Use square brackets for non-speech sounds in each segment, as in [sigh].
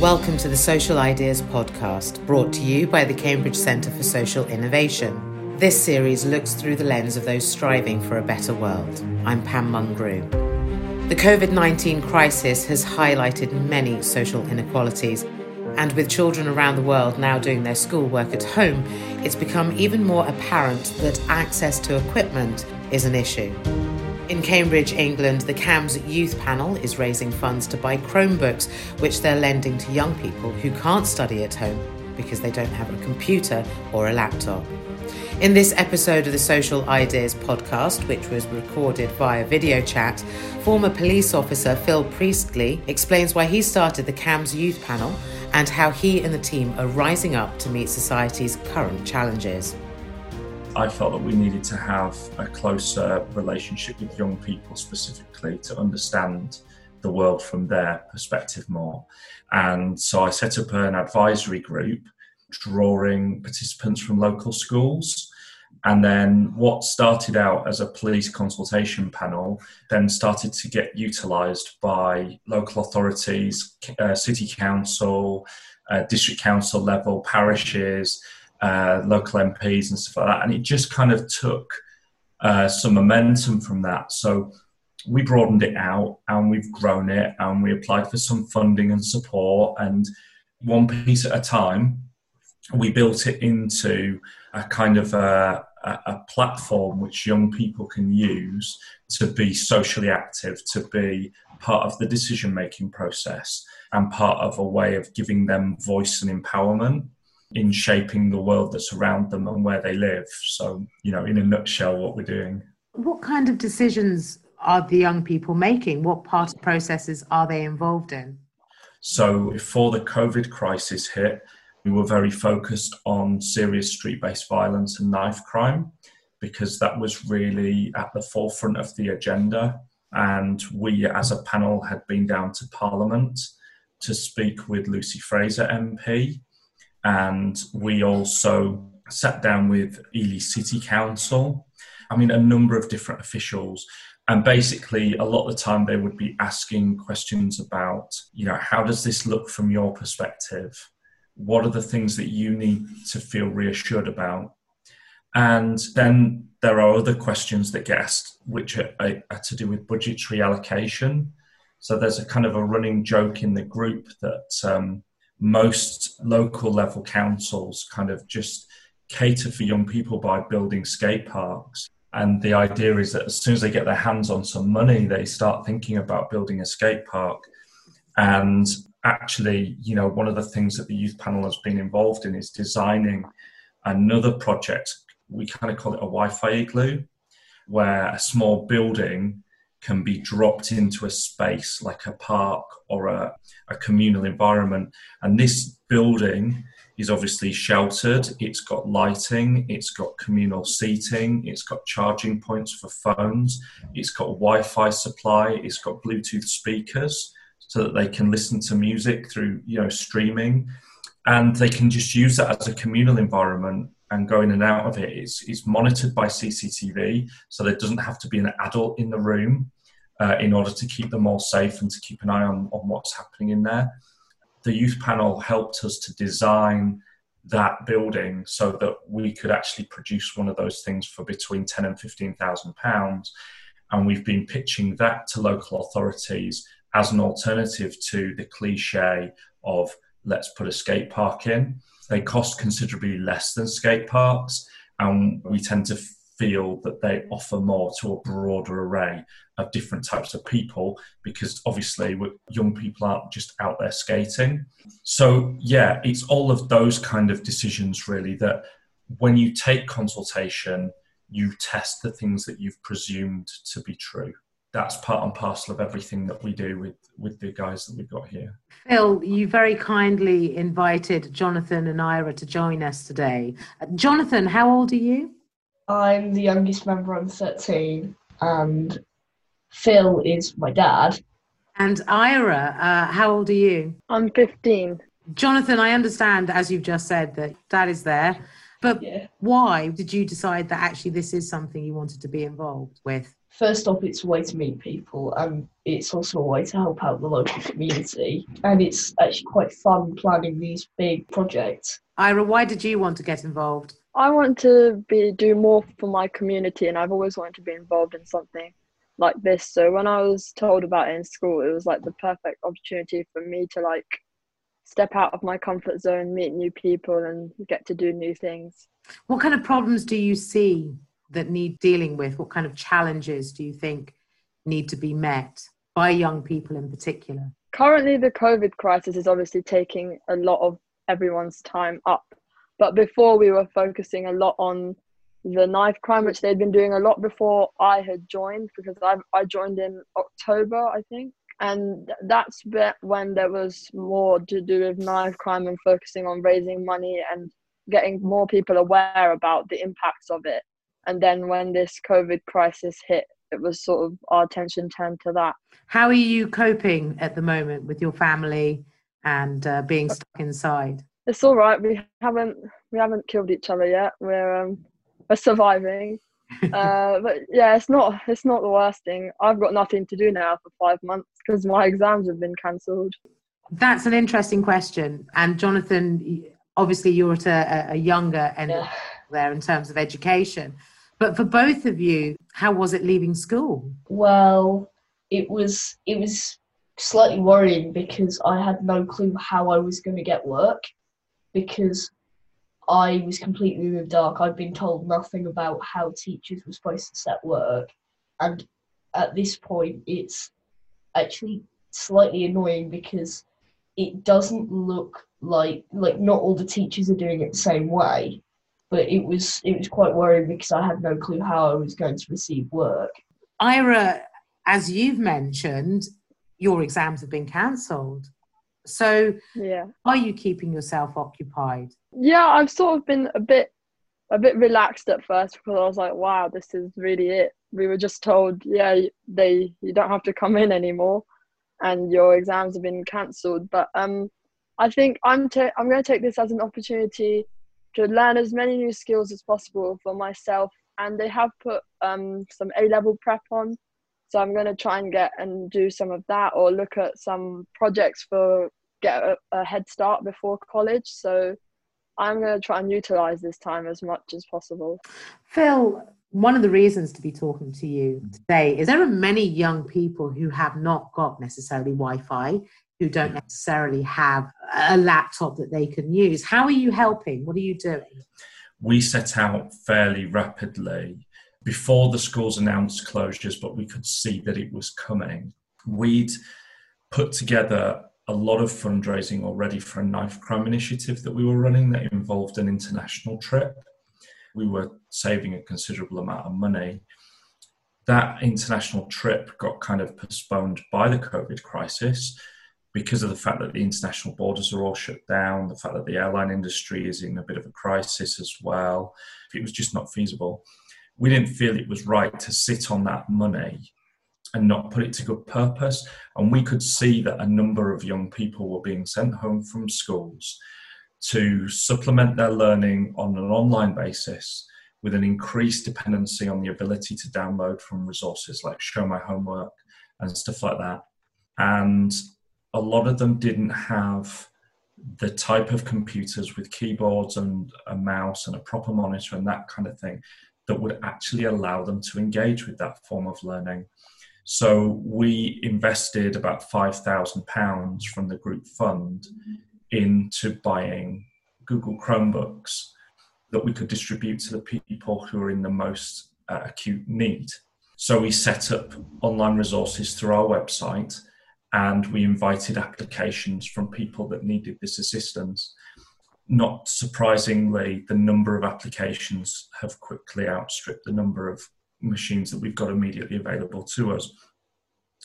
Welcome to the Social Ideas podcast, brought to you by the Cambridge Centre for Social Innovation. This series looks through the lens of those striving for a better world. I'm Pam Mungrew. The COVID 19 crisis has highlighted many social inequalities, and with children around the world now doing their schoolwork at home, it's become even more apparent that access to equipment is an issue. In Cambridge, England, the Cambs Youth Panel is raising funds to buy Chromebooks, which they're lending to young people who can't study at home because they don't have a computer or a laptop. In this episode of the Social Ideas podcast, which was recorded via video chat, former police officer Phil Priestley explains why he started the Cambs Youth Panel and how he and the team are rising up to meet society's current challenges. I felt that we needed to have a closer relationship with young people specifically to understand the world from their perspective more. And so I set up an advisory group drawing participants from local schools. And then what started out as a police consultation panel then started to get utilised by local authorities, uh, city council, uh, district council level, parishes, uh, local MPs and stuff like that. And it just kind of took uh, some momentum from that. So we broadened it out and we've grown it and we applied for some funding and support. And one piece at a time, we built it into a kind of a, a, platform which young people can use to be socially active, to be part of the decision making process, and part of a way of giving them voice and empowerment in shaping the world that's around them and where they live. So, you know, in a nutshell, what we're doing. What kind of decisions are the young people making? What part of processes are they involved in? So, before the COVID crisis hit, we were very focused on serious street based violence and knife crime because that was really at the forefront of the agenda. And we, as a panel, had been down to Parliament to speak with Lucy Frazer MP and we also sat down with Ely City Council. I mean, a number of different officials. And basically, a lot of the time they would be asking questions about, you know, how does this look from your perspective? What are the things that you need to feel reassured about? And then there are other questions that get asked, which are, are to do with budgetary allocation. So there's a kind of a running joke in the group that um, most local level councils kind of just cater for young people by building skate parks. And the idea is that as soon as they get their hands on some money, they start thinking about building a skate park. And actually, you know, one of the things that the youth panel has been involved in is designing another project. We kind of call it a Wi Fi igloo, where a small building can be dropped into a space like a park or a, a communal environment. And this building is obviously sheltered, it's got lighting, it's got communal seating, it's got charging points for phones, it's got Wi Fi supply, it's got Bluetooth speakers so that they can listen to music through you know streaming and they can just use that as a communal environment and go in and out of it is, is monitored by CCTV, so there doesn't have to be an adult in the room uh, in order to keep them all safe and to keep an eye on, on what's happening in there. The youth panel helped us to design that building so that we could actually produce one of those things for between ten and fifteen thousand pounds, and we've been pitching that to local authorities as an alternative to the cliche of let's put a skate park in. They cost considerably less than skate parks, and we tend to feel that they offer more to a broader array of different types of people because obviously young people aren't just out there skating. So, yeah, it's all of those kind of decisions really that when you take consultation, you test the things that you've presumed to be true that's part and parcel of everything that we do with with the guys that we've got here. Phil, you very kindly invited Jonathan and Ira to join us today. Uh, Jonathan, how old are you? I'm the youngest member. I'm 13, and Phil is my dad. And Ira, uh, how old are you? I'm 15. Jonathan, I understand, as you've just said, that dad is there. But yeah. why did you decide that actually this is something you wanted to be involved with? First off, it's a way to meet people, and it's also a way to help out the local community. And it's actually quite fun planning these big projects. Ira, why did you want to get involved? I want to be do more for my community, and I've always wanted to be involved in something like this. So when I was told about it in school, it was like the perfect opportunity for me to like step out of my comfort zone, meet new people, and get to do new things. What kind of problems do you see that need dealing with? What kind of challenges do you think need to be met by young people in particular? Currently, the COVID crisis is obviously taking a lot of everyone's time up. But before, we were focusing a lot on the knife crime, which they'd been doing a lot before I had joined, because I, I joined in October, I think. And that's when there was more to do with knife crime and focusing on raising money and getting more people aware about the impacts of it. And then when this COVID crisis hit, it was sort of our attention turned to that. How are you coping at the moment with your family and uh, being stuck inside? It's all right. We haven't we haven't killed each other yet. We're um, we're surviving. [laughs] uh, but yeah, it's not it's not the worst thing. I've got nothing to do now for five months because my exams have been cancelled. That's an interesting question. And Jonathan, obviously you're at a, a younger end yeah. there in terms of education. But for both of you, how was it leaving school? Well, it was it was slightly worrying because I had no clue how I was going to get work because I was completely in the dark. I'd been told nothing about how teachers were supposed to set work, and at this point, it's actually slightly annoying because it doesn't look like like not all the teachers are doing it the same way but it was it was quite worrying because I had no clue how I was going to receive work. Ira, as you've mentioned, your exams have been cancelled. So yeah, are you keeping yourself occupied? Yeah, I've sort of been a bit a bit relaxed at first because I was like, wow, this is really it. We were just told, yeah, they you don't have to come in anymore, and your exams have been cancelled. But um, I think I'm ta- I'm going to take this as an opportunity to learn as many new skills as possible for myself. And they have put um, some A level prep on. So I'm going to try and get and do some of that or look at some projects for get a, a head start before college. So I'm going to try and utilize this time as much as possible. Phil, one of the reasons to be talking to you today is there are many young people who have not got necessarily Wi Fi who don't necessarily have a laptop that they can use. How are you helping? What are you doing? We set out fairly rapidly before the schools announced closures, but we could see that it was coming. We'd put together a lot of fundraising already for a knife crime initiative that we were running that involved an international trip. We were saving a considerable amount of money. That international trip got kind of postponed by the COVID crisis because of the fact that the international borders are all shut down, the fact that the airline industry is in a bit of a crisis as well, it was just not feasible. We didn't feel it was right to sit on that money and not put it to good purpose. And we could see that a number of young people were being sent home from schools to supplement their learning on an online basis with an increased dependency on the ability to download from resources like Show My Homework and stuff like that. And a lot of them didn't have the type of computers with keyboards and a mouse and a proper monitor and that kind of thing that would actually allow them to engage with that form of learning. So we invested about £5,000 from the group fund into buying Google Chromebooks that we could distribute to the people who are in the most uh, acute need. So we set up online resources through our website and we invited applications from people that needed this assistance. Not surprisingly, the number of applications have quickly outstripped the number of machines that we've got immediately available to us.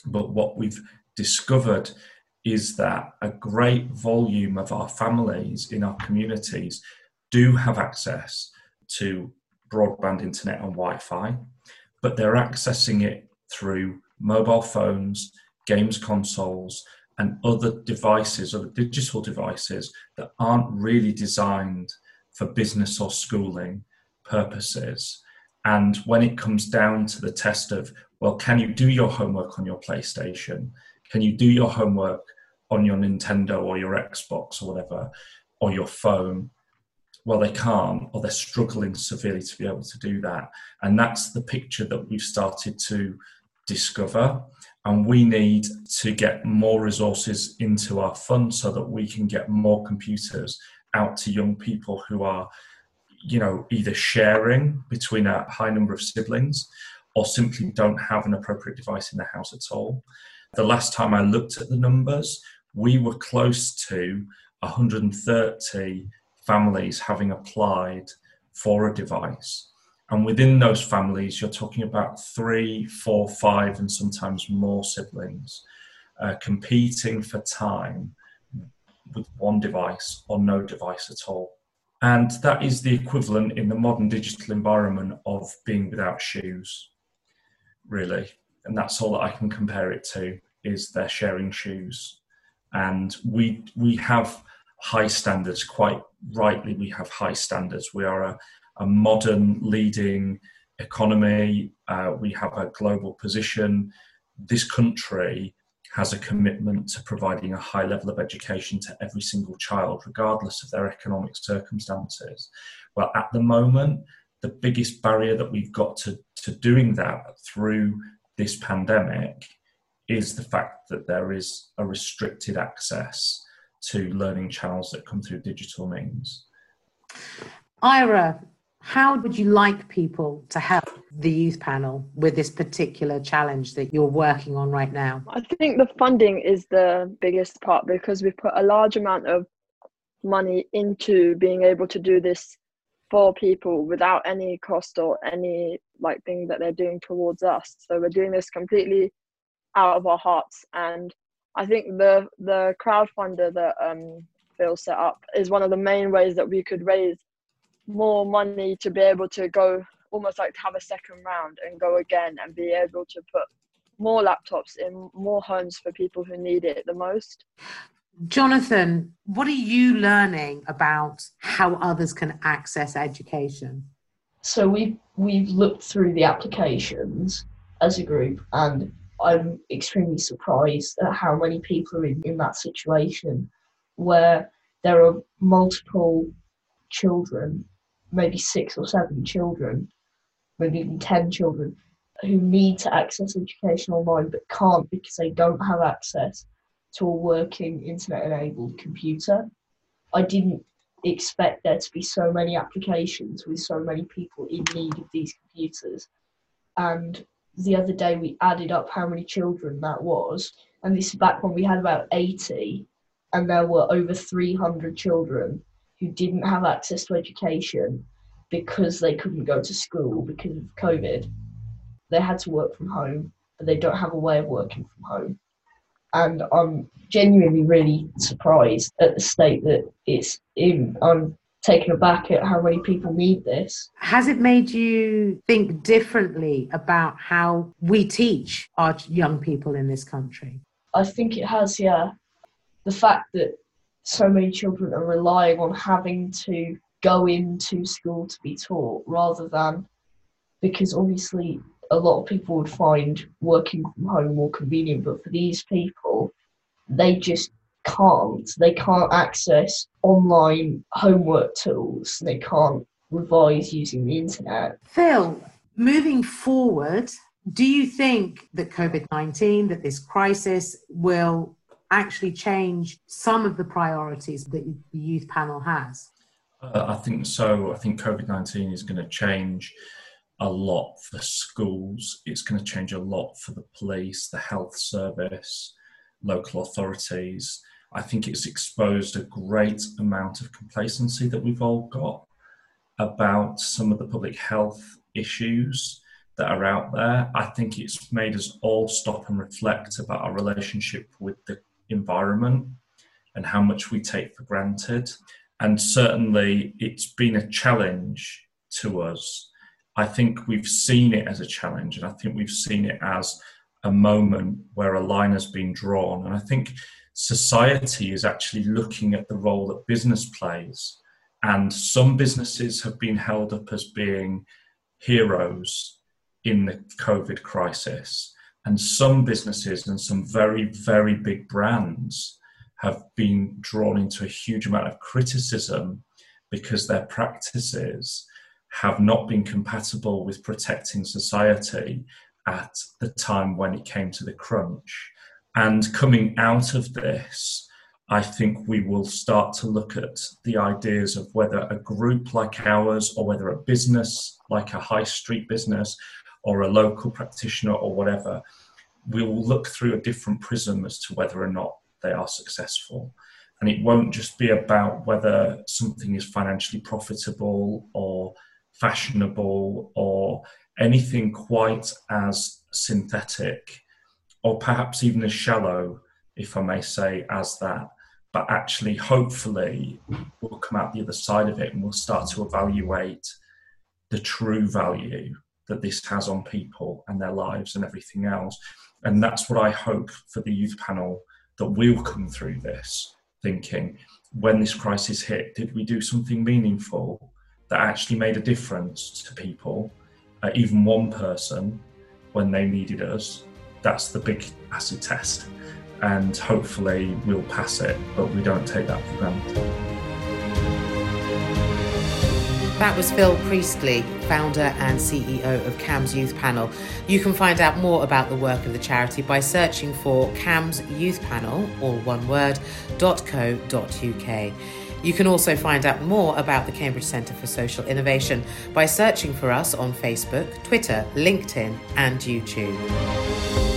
But what we've discovered is that a great volume of our families in our communities do have access to broadband internet and Wi Fi, but they're accessing it through mobile phones games consoles, and other devices, other digital devices that aren't really designed for business or schooling purposes. And when it comes down to the test of, well, can you do your homework on your PlayStation? Can you do your homework on your Nintendo or your Xbox or whatever, or your phone? Well, they can't, or they're struggling severely to be able to do that. And that's the picture that we've started to discover. And we need to get more resources into our fund so that we can get more computers out to young people who are, you know, either sharing between a high number of siblings or simply don't have an appropriate device in the house at all. The last time I looked at the numbers, we were close to 130 families having applied for a device. And within those families, you're talking about three, four, five, and sometimes more siblings uh, competing for time with one device or no device at all. And that is the equivalent in the modern digital environment of being without shoes, really. And that's all that I can compare it to is they're sharing shoes. And we we have high standards, quite rightly we have high standards. We are a, a modern leading economy. Uh, we have a global position. This country has a commitment to providing a high level of education to every single child, regardless of their economic circumstances. Well, at the moment, the biggest barrier that we've got to, to doing that through this pandemic is the fact that there is a restricted access to learning channels that come through digital means. Ira, how would you like people to help the youth panel with this particular challenge that you're working on right now? I think the funding is the biggest part because we've put a large amount of money into being able to do this for people without any cost or any like thing that they're doing towards us. So we're doing this completely out of our hearts and I think the the crowdfunder that um, Phil set up is one of the main ways that we could raise more money to be able to go almost like to have a second round and go again and be able to put more laptops in more homes for people who need it the most. Jonathan, what are you learning about how others can access education? So we've we've looked through the applications as a group and I'm extremely surprised at how many people are in, in that situation where there are multiple children, maybe six or seven children, maybe even 10 children, who need to access education online but can't because they don't have access to a working internet enabled computer. I didn't expect there to be so many applications with so many people in need of these computers. And the other day we added up how many children that was, and this is back when we had about 80, and there were over 300 children who didn't have access to education because they couldn't go to school because of COVID. They had to work from home, but they don't have a way of working from home. And I'm genuinely really surprised at the state that it's in. I'm taken aback at how many people need this. Has it made you think differently about how we teach our young people in this country? I think it has, yeah. The fact that so many children are relying on having to go into school to be taught rather than because obviously a lot of people would find working from home more convenient, but for these people, they just can't. They can't access online homework tools. They can't revise using the internet. Phil, moving forward, do you think that COVID 19, that this crisis will actually change some of the priorities that the youth panel has? Uh, I think so. I think COVID 19 is going to change a lot for schools, it's going to change a lot for the police, the health service, local authorities. I think it's exposed a great amount of complacency that we've all got about some of the public health issues that are out there. I think it's made us all stop and reflect about our relationship with the environment and how much we take for granted. And certainly, it's been a challenge to us. I think we've seen it as a challenge, and I think we've seen it as a moment where a line has been drawn. And I think society is actually looking at the role that business plays. And some businesses have been held up as being heroes in the COVID crisis. And some businesses and some very, very big brands have been drawn into a huge amount of criticism because their practices have not been compatible with protecting society at the time when it came to the crunch. And coming out of this, I think we will start to look at the ideas of whether a group like ours or whether a business like a high street business or a local practitioner or whatever, we will look through a different prism as to whether or not they are successful. And it won't just be about whether something is financially profitable or fashionable or anything quite as synthetic or perhaps even as shallow, if I may say, as that. But actually, hopefully, we'll come out the other side of it and we'll start to evaluate the true value that this has on people and their lives and everything else. And that's what I hope for the youth panel that we'll come through this thinking when this crisis hit, did we do something meaningful that actually made a difference to people, uh, even one person, when they needed us? That's the big acid test. And hopefully we'll pass it, but we don't take that for granted. That was Phil Priestley, founder and CEO of Cambs Youth Panel. You can find out more about the work of the charity by searching for Cambs Youth Panel, all one word, .co.uk. You can also find out more about the Cambridge Centre for Social Innovation by searching for us on Facebook, Twitter, LinkedIn, and YouTube.